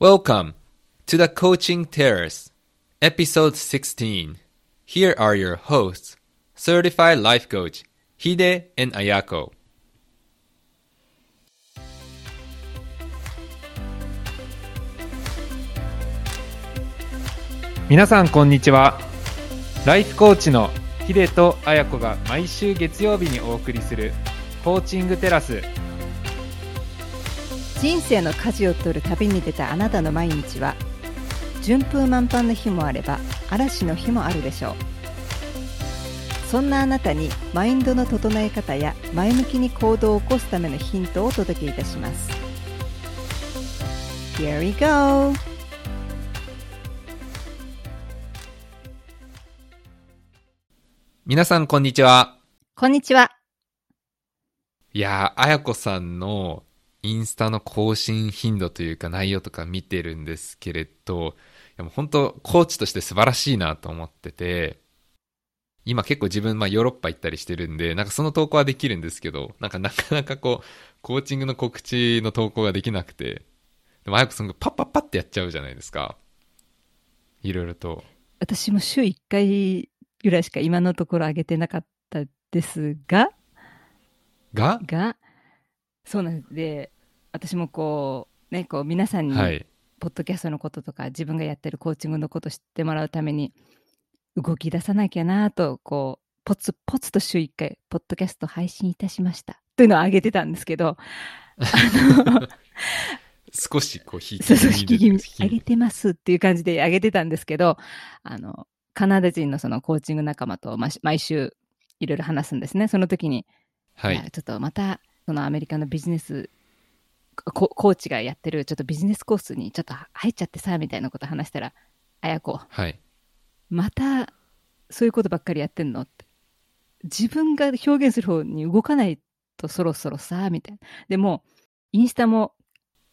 Welcome to the Coaching Terrace, episode 16. Here are your hosts, certified life coach Hide and Ayako. 皆さんこんにちはライフコーチのヒデとアヤコが毎週月曜日にお送りするコーチングテラス人生の舵を取る旅に出たあなたの毎日は順風満帆の日もあれば嵐の日もあるでしょうそんなあなたにマインドの整え方や前向きに行動を起こすためのヒントをお届けいたします Here we go! 皆さんこんにちは。こんにちは。いやー、あやこさんのインスタの更新頻度というか内容とか見てるんですけれど、いやもう本当コーチとして素晴らしいなと思ってて、今結構自分、まあヨーロッパ行ったりしてるんで、なんかその投稿はできるんですけど、なんかなかなかこう、コーチングの告知の投稿ができなくて、でもあやこさんがパッパッパってやっちゃうじゃないですか。いろいろと。私も週1回ぐらいしか今のところ上げてなかったですが、が？が、そうなんで、私もこう、ね、こう皆さんに、はい。ポッドキャストのこととか自分がやってるコーチングのことを知ってもらうために動き出さなきゃなとこうポツポツと週1回ポッドキャスト配信いたしましたというのを上げてたんですけど 少しこう引き気味上げてますっていう感じで上げてたんですけどあのカナダ人のそのコーチング仲間とま毎週いろいろ話すんですねその時に、はい。ちょっとまたそのアメリカのビジネスココーチがやってるちょっとビジネスコースにちょっと入っちゃってさみたいなこと話したら「あやこはい。またそういうことばっかりやってんの?」って自分が表現する方に動かないとそろそろさみたいなでもインスタも、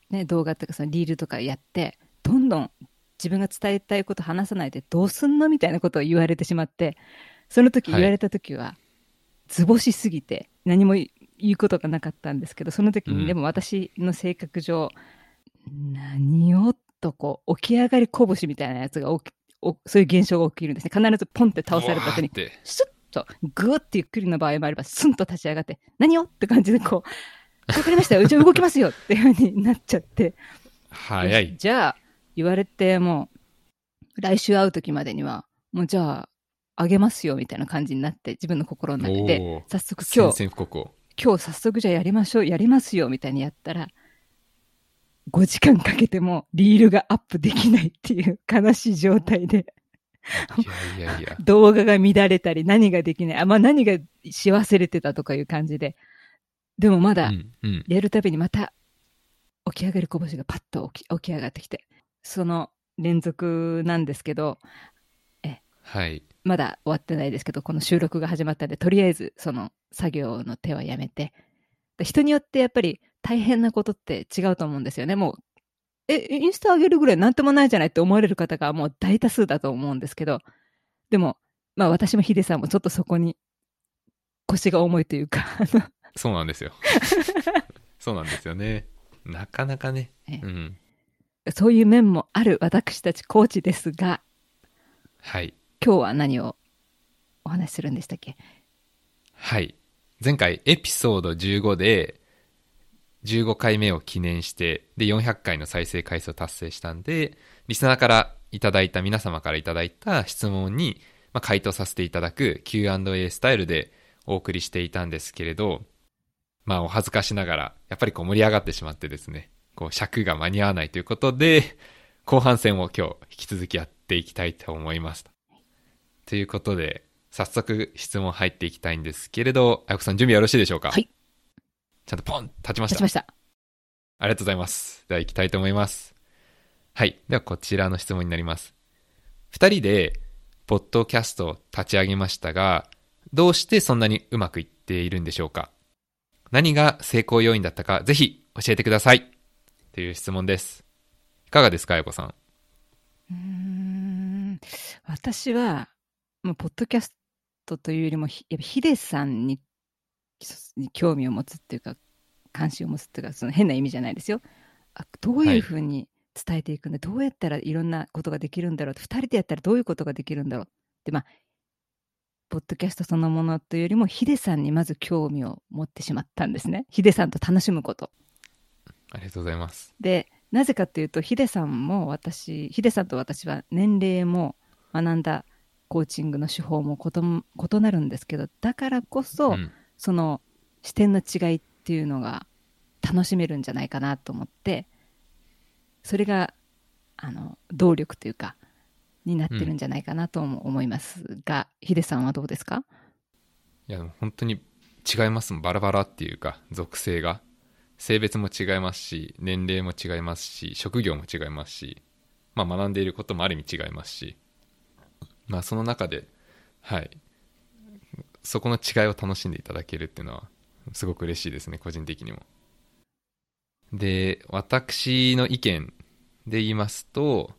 ね、動画とかそのリールとかやってどんどん自分が伝えたいこと話さないでどうすんの？みたいなことを言われてしまってその時はい言われた時は、図星すぎて何も言うことがなかったんですけどその時に、うん。でも私の性格上何をとこう起き上がりこぼしみたいなやつが起きおそういう現象が起きるんですね。必ずポンって倒された後にスッとグーってゆっくりの場合もあればスンと立ち上がって何をって感じでこうわかりましたよ。じゃあ動きますよっていうふうになっちゃって。早い。じゃあ言われてもう来週会う時までにはもうじゃああげますよみたいな感じになって自分の心の中でおー。早速今宣日戦布告を。今日早速じゃあやりましょうやりますよみたいにやったら5時間かけてもリールがアップできないっていう悲しい状態でいやいやいや。動画が乱れたり何ができないあ、まあ、何がし忘れてたとかいう感じででもまだ。やるたびにまた起き上がりこぼしがパッと起き起き上がってきてその連続なんですけどはい。まだ終わってないですけどこの収録が始まったんでとりあえずその作業の手はやめてで人によってやっぱり大変なことって違うと思うんですよねもうえインスタ上げるぐらいなんともないじゃないって思われる方がもう大多数だと思うんですけどでもまあ私もヒデさんもちょっとそこに腰が重いというかそうなんですよ。そうなんですよね。なかなかね。ええうん。そういう面もある私たちコーチですがはい。今日は何をお話しするんでしたっけ？はい。前回エピソード15で、15回目を記念して、で、400回の再生回数を達成したんで、リスナーからいただいた、皆様からいただいた質問に、まあ、回答させていただく Q&A スタイルでお送りしていたんですけれど、まあ、お恥ずかしながら、やっぱりこう盛り上がってしまってですね、こう尺が間に合わないということで、後半戦を今日引き続きやっていきたいと思います。ということで、早速質問入っていきたいんですけれど、あやこさん準備よろしいでしょうか？はい。ちゃんとポン立ちました？立ちましたありがとうございます。では行きたいと思います。はい。ではこちらの質問になります。二人で、ポッドキャストを立ち上げましたが、どうしてそんなにうまくいっているんでしょうか？何が成功要因だったか、ぜひ教えてください。という質問です。いかがですか、あやこさん？うーん私はもうポッドキャストというよりもひやっぱヒデさんにに興味を持つっていうか関心を持つっていうかその変な意味じゃないですよあどういうふうに伝えていくんで、どうやったらいろんなことができるんだろう。二人でやったらどういうことができるんだろう。で、まあ、ポッドキャストそのものというよりも、ヒデさんにまず興味を持ってしまったんですね。ヒデさんと楽しむこと。ありがとうございます。で、なぜかというと、ヒデさんも私、ヒデさんと私は年齢も学んだコーチングの手法もことも異なるんですけど、だからこそ、んその視点の違いっていうのが楽しめるんじゃないかなと思って、それが、あの、動力というか、になってるんじゃないかなとも思いますが、ヒデさんはどうですか？いや、本当に違いますもん。バラバラっていうか、属性が。性別も違いますし、年齢も違いますし、職業も違いますし、まあ学んでいることもある意味違いますし、まあその中で、はい。そこの違いを楽しんでいただけるっていうのは、すごく嬉しいですね、個人的にも。で、私の意見で言いますと、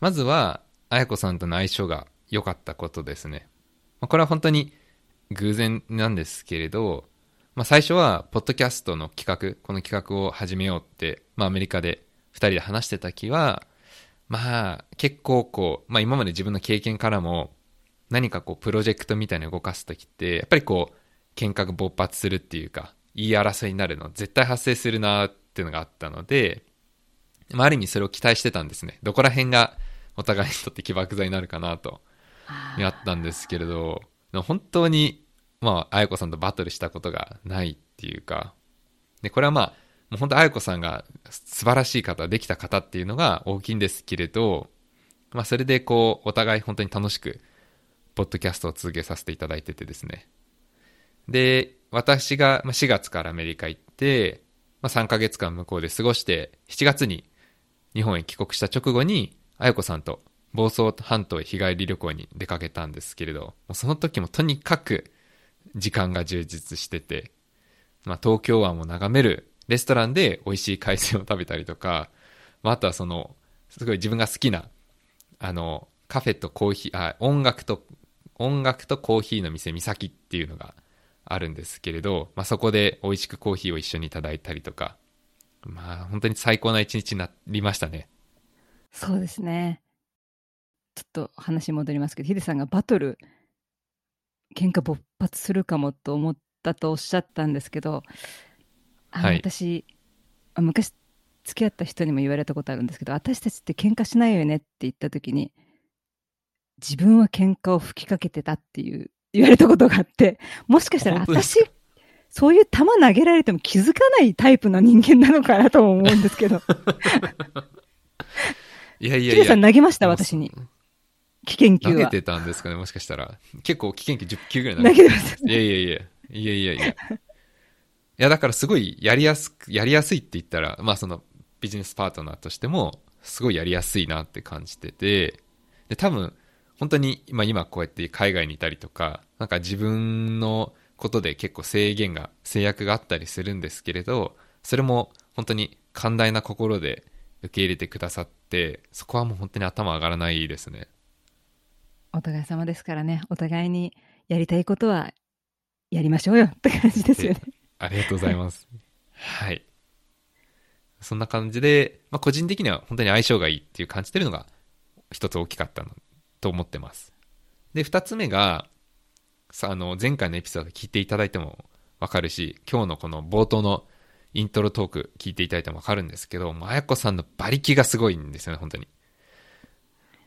まずは、あやこさんとの相性が良かったことですね。これは本当に偶然なんですけれど、まあ、最初は、ポッドキャストの企画、この企画を始めようって、まあ、アメリカで二人で話してた時は、まあ、結構こう、まあ、今まで自分の経験からも、何かこう、プロジェクトみたいに動かす時って、やっぱりこう、喧嘩が勃発するっていうか、言い争いになるの絶対発生するなっていうのがあったので、まあ、ある意味それを期待してたんですね。どこら辺がお互いにとって起爆剤になるかなと。やったんですけれど、本当に、まあ、あやこさんとバトルしたことがないっていうか、で、これはまあ、もう本当あやこさんが素晴らしい方、できた方っていうのが大きいんですけれど、まあ、それでこう、お互い本当に楽しく、ポッドキャストを続けさせていただいててですね。で、私が4月からアメリカ行って、まあ、3ヶ月間向こうで過ごして、7月に日本へ帰国した直後に、あやこさんと房総半島へ日帰り旅行に出かけたんですけれど、もうその時もとにかく時間が充実してて、まあ、東京湾を眺めるレストランで美味しい海鮮を食べたりとか、まあ、あとはその、すごい自分が好きな、あの、カフェとコーヒー、あ、音楽と、音楽とコーヒーの店、三崎っていうのがあるんですけれど、まあ、そこで美味しくコーヒーを一緒にいただいたりとか、まあ、本当に最高な一日になりましたね。そうですね。ちょっと話戻りますけど、ヒデさんがバトル、喧嘩勃発するかもと思ったとおっしゃったんですけど、あのはい私、あ昔付き合った人にも言われたことあるんですけど、私たちって喧嘩しないよねって言った時に、自分は喧嘩を吹きかけてたっていう言われたことがあって、もしかしたら私、そういう球投げられても気づかないタイプの人間なのかなとも思うんですけど、いやいやいや。さん投げました、私に。危険球は。投げてたんですかね、もしかしたら。結構危険球10球ぐらい投投げてます。いやいやいや、いやいやいや。いや、だからすごいやりやすく、やりやすいって言ったら、まあそのビジネスパートナーとしても、すごいやりやすいなって感じてて、で、多分、本当に、まあ今こうやって海外にいたりとか、なんか自分のことで結構制限が、制約があったりするんですけれど、それも本当に寛大な心で受け入れてくださって、そこはもう本当に頭上がらないですね。お互い様ですからね、お互いにやりたいことはやりましょうよって感じですよね。ありがとうございます。はい。そんな感じで、まあ、個人的には本当に相性がいいっていう感じてるのが一つ大きかったのと思ってます。で、二つ目が、さあの、前回のエピソード聞いていただいてもわかるし、今日のこの冒頭のイントロトーク聞いていただいてもわかるんですけど、もうあやこさんの馬力がすごいんですよね、本当に。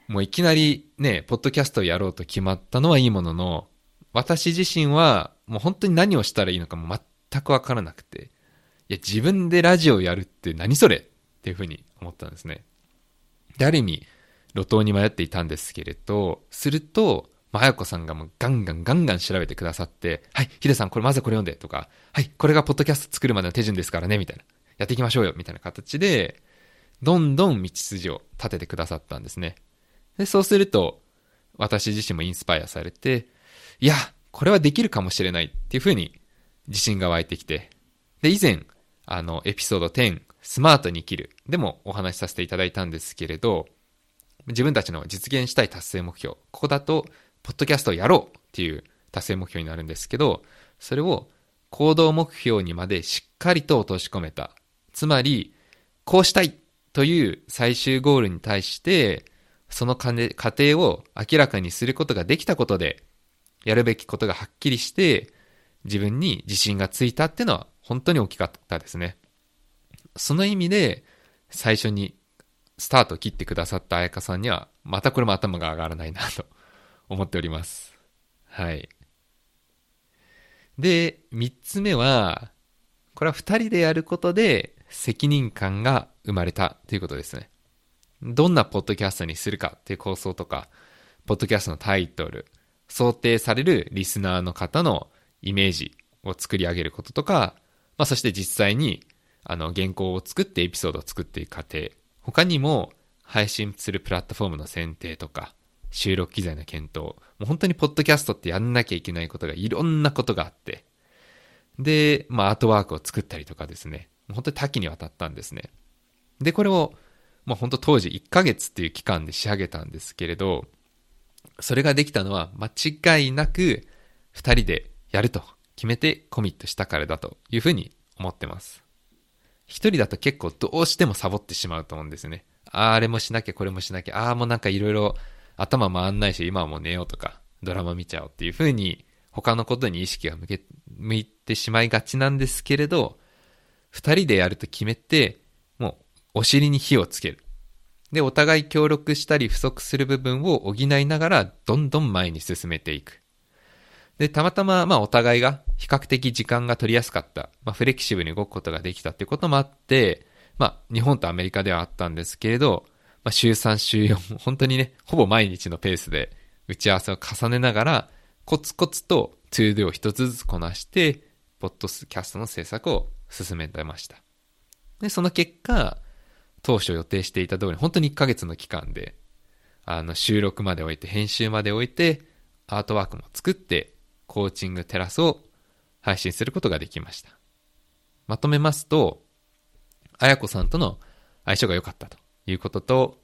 もういきなりね、ポッドキャストをやろうと決まったのはいいものの、私自身はもう本当に何をしたらいいのかも全全くわからなくて、いや、自分でラジオやるって何それっていうふうに思ったんですね。で、ある意味、路頭に迷っていたんですけれど、すると、まあ、やこさんがもうガンガンガンガン調べてくださって、はい、ヒデさんこれまずこれ読んでとか、はい、これがポッドキャスト作るまでの手順ですからね、みたいな。やっていきましょうよ、みたいな形で、どんどん道筋を立ててくださったんですね。で、そうすると、私自身もインスパイアされて、いや、これはできるかもしれないっていうふうに自信が湧いてきて、で、以前、あの、エピソード10、スマートに生きる、でもお話しさせていただいたんですけれど、自分たちの実現したい達成目標、ここだと、ポッドキャストをやろうっていう達成目標になるんですけど、それを行動目標にまでしっかりと落とし込めた。つまり、こうしたいという最終ゴールに対して、その過程を明らかにすることができたことで、やるべきことがはっきりして、自分に自信がついたっていうのは本当に大きかったですね。その意味で、最初にスタートを切ってくださった彩香さんには、またこれも頭が上がらないなと思っております。はい。で、三つ目は、これは二人でやることで責任感が生まれたということですね。どんなポッドキャストにするかっていう構想とか、ポッドキャストのタイトル、想定されるリスナーの方のイメージを作り上げることとか、まあそして実際にあの原稿を作ってエピソードを作っていく過程、他にも配信するプラットフォームの選定とか、収録機材の検討、もう本当にポッドキャストってやんなきゃいけないことがいろんなことがあって、で、まあアートワークを作ったりとかですね、もう本当に多岐にわたったんですね。で、これを、まあ本当当時1ヶ月っていう期間で仕上げたんですけれど、それができたのは間違いなく2人でやると決めてコミットしたからだというふうに思ってます。一人だと結構どうしてもサボってしまうと思うんですね。あーあれもしなきゃこれもしなきゃ、ああもうなんかいろいろ頭回んないし今はもう寝ようとかドラマ見ちゃおうっていうふうに他のことに意識が向け、向いてしまいがちなんですけれど、二人でやると決めて、もうお尻に火をつける。で、お互い協力したり不足する部分を補いながらどんどん前に進めていく。で、たまたま、まあお互いが比較的時間が取りやすかった、まあフレキシブルに動くことができたっていうこともあって、まあ日本とアメリカではあったんですけれど、まあ週3週4、本当にね、ほぼ毎日のペースで打ち合わせを重ねながら、コツコツと to do を一つずつこなして、ポッドキャストの制作を進めてました。で、その結果、当初予定していた通り、本当に1ヶ月の期間で、あの、収録まで終えて、編集まで終えて、アートワークも作って、コーチングテラスを配信することができました。まとめますと、あやこさんとの相性が良かったということと、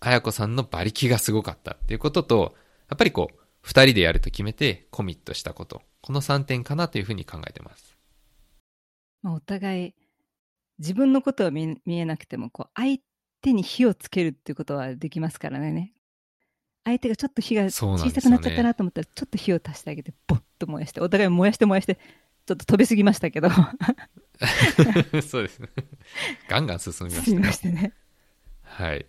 あやこさんの馬力がすごかったっていうことと、やっぱりこう、二人でやると決めてコミットしたこと。この3点かなというふうに考えてます。まあ、お互い自分のことは見見えなくてもこう相手に火をつけるっていうことはできますからね相手がちょっと火が小さくなっちゃったなと思ったらちょっと火を足してあげてボッと燃やしてお互い燃やして燃やしてちょっと飛びすぎましたけど そうですね。ガンガン進みましたね。ましてねはい。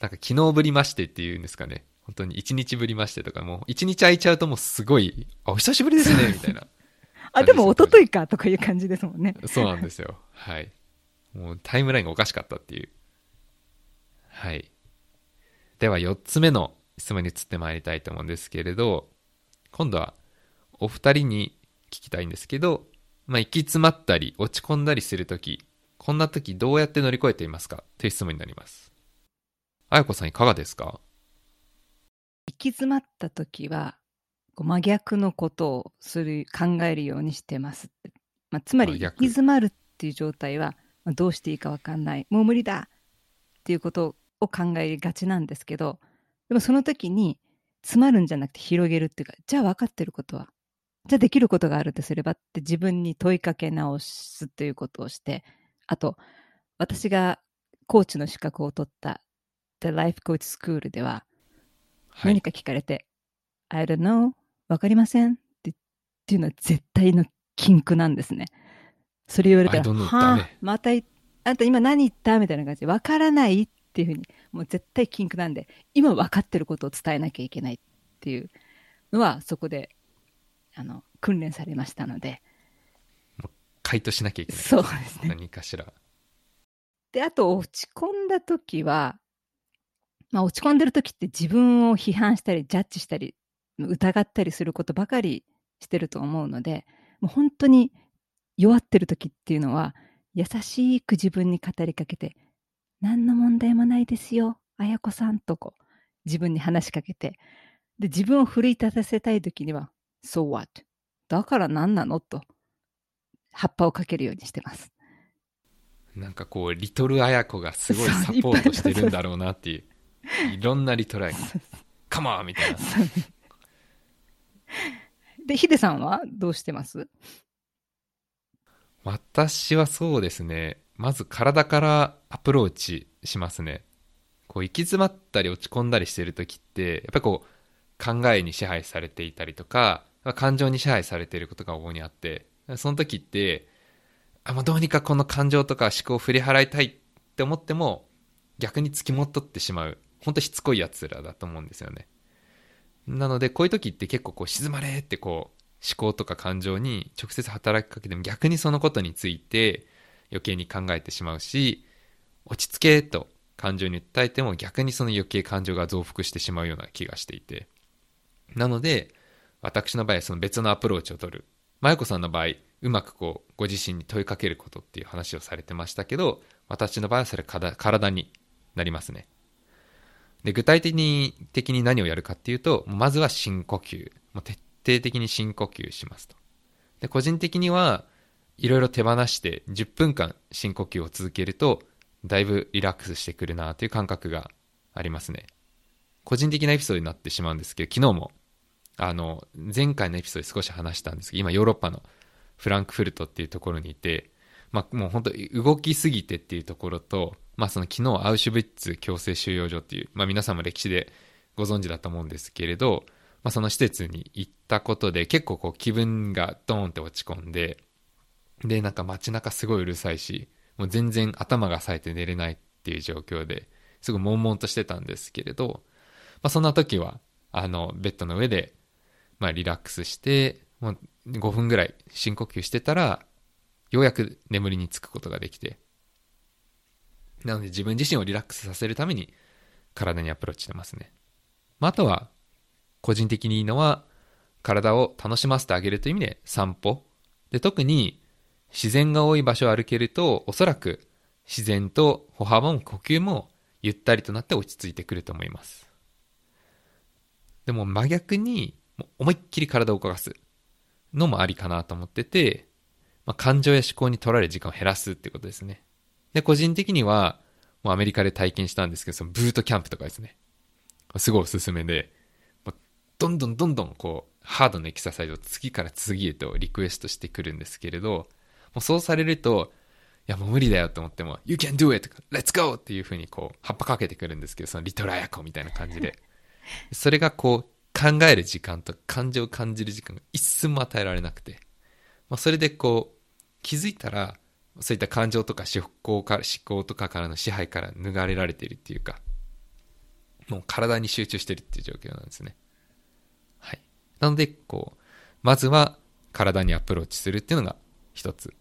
なんか昨日ぶりましてっていうんですかね。本当に一日ぶりましてとか、もう一日空いちゃうともうすごい、あ、お久しぶりですね、みたいな。あでも一昨日かとかいう感じですもんねそうなんですよ。はい。もうタイムラインがおかしかったっていう。はい。では4つ目の質問に移ってまいりたいと思うんですけれど、今度はお二人に聞きたいんですけど、まあ、行き詰まったり落ち込んだりするとき、こんなときどうやって乗り越えていますか？という質問になります。あやこさんいかがですか？行き詰まった時はこう真逆のことをする考えるようにしてますまあ、つまり行き詰まるっていう状態は、まあ、どうしていいか分かんない。もう無理だっていうことを考えがちなんですけどでもその時に詰まるんじゃなくて広げるっていうかじゃあ分かってることはじゃあできることがあるとすればって自分に問いかけ直すということをしてあと私がコーチの資格を取った The Life Coach School でははい何。か聞かれて、I don't know, わかりませんってっていうのは絶対の禁句なんですね。それ言われたら、はあまたい、あんた今何言ったみたいな感じで、わからないっていうふうに、もう絶対禁句なんで、今分かってることを伝えなきゃいけないっていうのは、そこで、あの、訓練されましたので、回答しなきゃいけない。そうですね。何かしら。で、あと、落ち込んだ時は、まあ、落ち込んでる時って自分を批判したり、ジャッジしたり、疑ったりすることばかりしてると思うので、もう本当に弱ってる時っていうのは、優しく自分に語りかけて、何の問題もないですよ、あやこさんとこう、自分に話しかけて、で、自分を奮い立たせたい時には、so what? だから何なの？と、葉っぱをかけるようにしてます。なんかこう、リトルあやこがすごいサポートしてるんだろうなっていう。いろんなリトルあやこ。カモンみたいな。で、ヒデさんはどうしてます？私はそうですね。まず体からアプローチしますね。こう行き詰まったり落ち込んだりしてる時って、やっぱりこう考えに支配されていたりとか、感情に支配されていることが往々にあって、その時って、あ、もうどうにかこの感情とか思考を振り払いたいって思っても、逆に付きまとってしまう、本当しつこい奴らだと思うんですよね。なので、こういう時って結構こう静まれってこう、思考とか感情に直接働きかけても逆にそのことについて余計に考えてしまうし、落ち着けと感情に訴えても逆にその余計感情が増幅してしまうような気がしていて。なので、私の場合はその別のアプローチを取る。まゆこさんの場合、うまくこう、ご自身に問いかけることっていう話をされてましたけど、私の場合はそれから体になりますね。で、具体的に的に何をやるかっていうと、まずは深呼吸。もう徹底的に深呼吸しますと。で、個人的には、いろいろ手放して10分間深呼吸を続けると、だいぶリラックスしてくるなという感覚がありますね。個人的なエピソードになってしまうんですけど、昨日も、あの、前回のエピソードで少し話したんですけど、今ヨーロッパのフランクフルトっていうところにいて、まあもう本当動きすぎてっていうところと、まあその昨日アウシュビッツ強制収容所っていう、まあ皆さんも歴史でご存知だと思うんですけれど、まあその施設に行ったことで結構こう気分がドーンって落ち込んで、でなんか街中すごいうるさいし、もう全然頭が冴えて寝れないっていう状況で、すごい悶々としてたんですけれど、まあそんな時は、あの、ベッドの上で、まあリラックスして、もう5分ぐらい深呼吸してたら、ようやく眠りにつくことができて、なので自分自身をリラックスさせるために体にアプローチしてますね。まあ、あとは、個人的にいいのは、体を楽しませてあげるという意味で散歩。で、特に自然が多い場所を歩けると、おそらく自然と歩幅も呼吸もゆったりとなって落ち着いてくると思います。でも真逆に、思いっきり体を動かすのもありかなと思ってて、まあ、感情や思考に取られる時間を減らすってことですね。で、個人的には、もうアメリカで体験したんですけど、そのブートキャンプとかですね。すごいおすすめで、まあどんどんどんどんこう、ハードなエクササイズを次から次へとリクエストしてくるんですけれど、もうそうされると、いやもう無理だよと思っても、You can do it! Let's go! っていう風にこう、葉っぱかけてくるんですけど、そのリトルアヤコみたいな感じで。それがこう、考える時間と感情を感じる時間が一寸も与えられなくて、まあ、それでこう、気づいたら、そういった感情とか思考か、思考とかからの支配から逃れられているっていうか、もう体に集中してるっていう状況なんですね。はい。なので、こう、まずは体にアプローチするっていうのが一つ。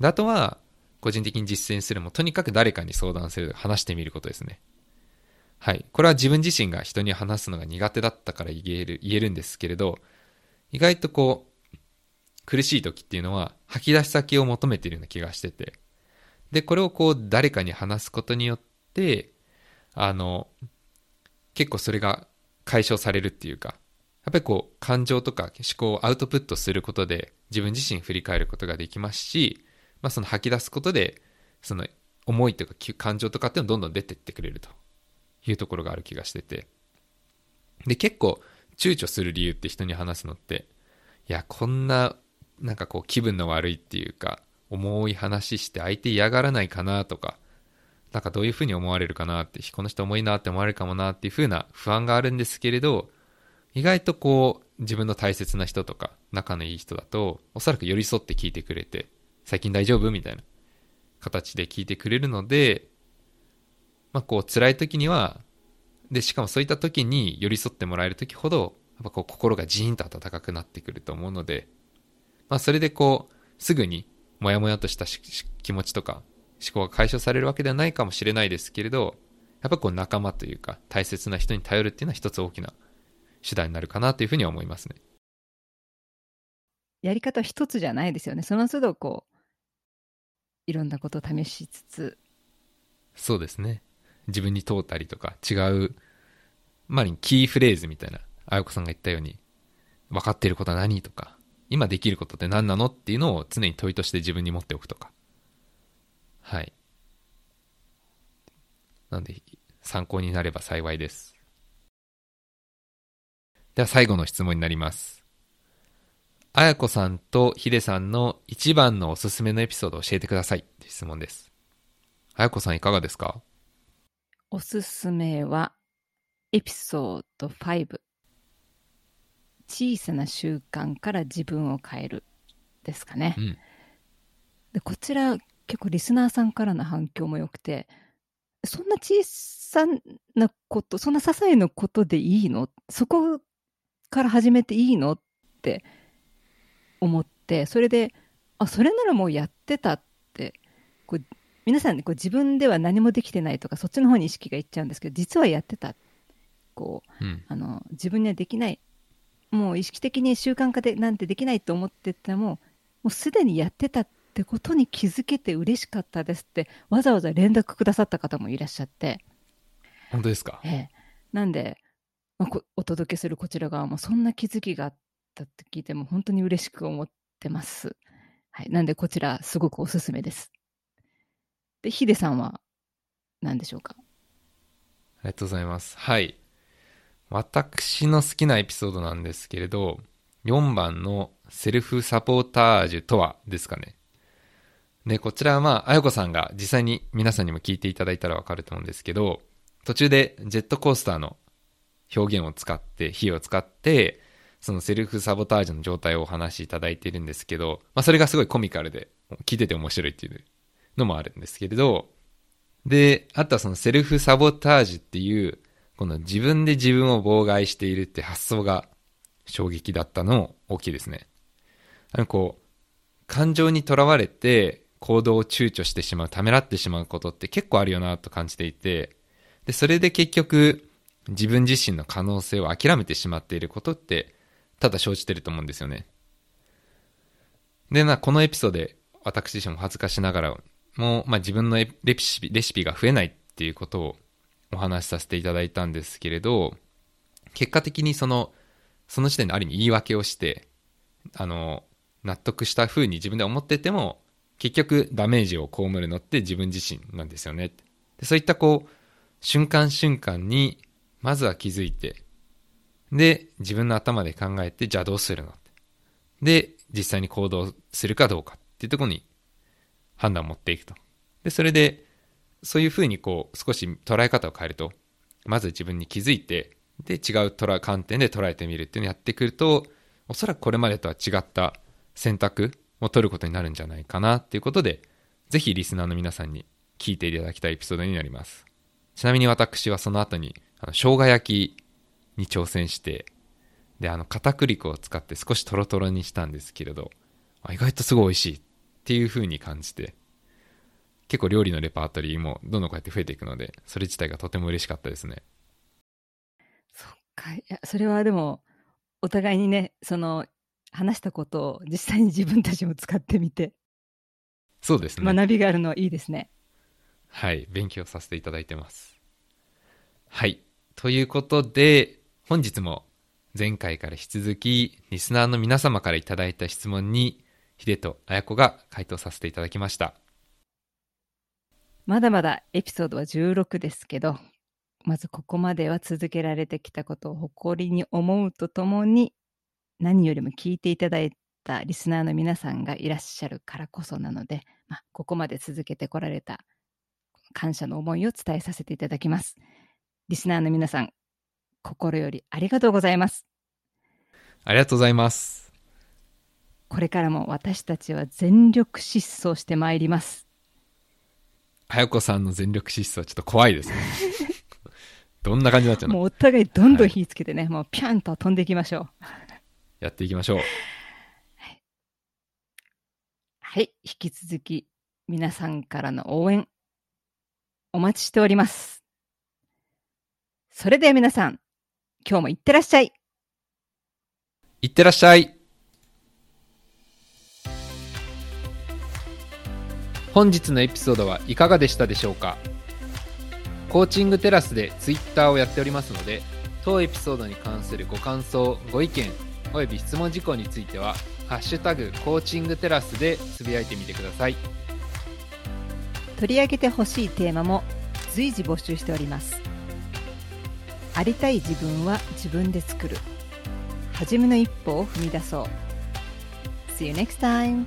であとは、個人的に実践するも、とにかく誰かに相談する、話してみることですね。はい。これは自分自身が人に話すのが苦手だったから言える、言えるんですけれど、意外とこう、苦しい時っていうのは吐き出し先を求めているような気がしてて。で、これをこう誰かに話すことによって、あの、結構それが解消されるっていうか、やっぱりこう感情とか思考をアウトプットすることで自分自身振り返ることができますし、まあその吐き出すことで、その思いとか感情とかっていうのどんどん出てってくれるというところがある気がしてて。で、結構躊躇する理由って人に話すのって、いや、こんななんかこう気分の悪いっていうか、重い話して相手嫌がらないかなとか、なんかどういうふうに思われるかなって、この人重いなって思われるかもなっていうふうな不安があるんですけれど、意外とこう自分の大切な人とか仲のいい人だと、おそらく寄り添って聞いてくれて、最近大丈夫みたいな形で聞いてくれるので、まあこう辛い時には、で、しかもそういった時に寄り添ってもらえる時ほど、やっぱこう心がジーンと温かくなってくると思うので、まあそれでこう、すぐにもやもやとした気持ちとか思考が解消されるわけではないかもしれないですけれど、やっぱこう仲間というか大切な人に頼るっていうのは一つ大きな手段になるかなというふうには思いますね。やり方一つじゃないですよね。その都度こう、いろんなことを試しつつ。そうですね。自分に通ったりとか違う、まあキーフレーズみたいな、あやこさんが言ったように、分かっていることは何とか、今できることって何なのっていうのを常に問いとして自分に持っておくとか。はい。なんで、参考になれば幸いです。では最後の質問になります。あやこさんとひでさんの一番のおすすめのエピソードを教えてくださいって質問です。あやこさんいかがですか？おすすめは、エピソード5。小さな習慣から自分を変える。ですかね。うん。で、こちら、結構リスナーさんからの反響も良くて、そんな小さなこと、そんな些細なことでいいの？そこから始めていいの？って思って、それで、あ、それならもうやってたって、こう皆さんね、こう自分では何もできてないとか、そっちの方に意識がいっちゃうんですけど、実はやってた。こう、うん。あの自分にはできないもう意識的に習慣化でなんてできないと思っててももうすでにやってたってことに気づけて嬉しかったですってわざわざ連絡くださった方もいらっしゃって、本当ですか？ええなんで、まあこお届けするこちら側もそんな気づきがあったって聞いても本当に嬉しく思ってます。はい、なんでこちらすごくおすすめです。でヒデさんは何でしょうか？ありがとうございます。はい。私の好きなエピソードなんですけれど、4番のセルフサポータージュとはですかね。で、こちらはまあ、あやこさんが実際に皆さんにも聞いていただいたらわかると思うんですけど、途中でジェットコースターの表現を使って、火を使って、そのセルフサボタージュの状態をお話しいただいているんですけど、まあそれがすごいコミカルで、聞いてて面白いっていうのもあるんですけれど、で、あとはそのセルフサボタージュっていう、この自分で自分を妨害しているって発想が衝撃だったの大きいですね。あのこう、感情にとらわれて行動を躊躇してしまう、ためらってしまうことって結構あるよなと感じていて、で、それで結局自分自身の可能性を諦めてしまっていることってただ生じてると思うんですよね。で、まあ、このエピソードで私自身も恥ずかしながらも、まあ、自分のレシピレシピが増えないっていうことをお話しさせていただいたんですけれど、結果的にその、その時点である意味言い訳をして、あの、納得した風に自分で思ってても、結局ダメージを被るのって自分自身なんですよね。でそういったこう、瞬間瞬間に、まずは気づいて、で、自分の頭で考えて、じゃあどうするので、実際に行動するかどうかっていうところに判断を持っていくと。で、それで、そういうふうにこう、少し捉え方を変えると、まず自分に気づいて、で、違う観点で捉えてみるっていうのをやってくると、おそらくこれまでとは違った選択を取ることになるんじゃないかなっていうことで、ぜひリスナーの皆さんに聞いていただきたいエピソードになります。ちなみに私はその後に、あの、生姜焼きに挑戦して、で、あの、片栗粉を使って少しトロトロにしたんですけれど、意外とすごい美味しいっていう風に感じて、結構料理のレパートリーもどんどんこうやって増えていくので、それ自体がとても嬉しかったですね。そっか。いや、それはでも、お互いにね、その、話したことを実際に自分たちも使ってみて、そうですね。学びがあるのはいいですね。はい、勉強させていただいてます。はい。ということで、本日も前回から引き続き、リスナーの皆様からいただいた質問に、ヒデとアヤコが回答させていただきました。まだまだエピソードは16ですけど、まずここまでは続けられてきたことを誇りに思うとともに、何よりも聞いていただいたリスナーの皆さんがいらっしゃるからこそなので、まあ、ここまで続けてこられた感謝の思いを伝えさせていただきます。リスナーの皆さん、心よりありがとうございます。ありがとうございます。これからも私たちは全力疾走してまいります。あやこさんの全力疾走はちょっと怖いですね。どんな感じになっちゃうの？もうお互いどんどん火つけてね、もうピャンと飛んでいきましょう。やっていきましょう。はい、引き続き皆さんからの応援お待ちしております。それでは皆さん、今日もいってらっしゃい。いってらっしゃい。本日のエピソードはいかがでしたでしょうか？コーチングテラスでツイッターをやっておりますので当エピソードに関するご感想ご意見および質問事項については「ハッシュタグコーチングテラス」でつぶやいてみてください取り上げてほしいテーマも随時募集しております。ありたい自分は自分で作る。初めの一歩を踏み出そう。See you next time!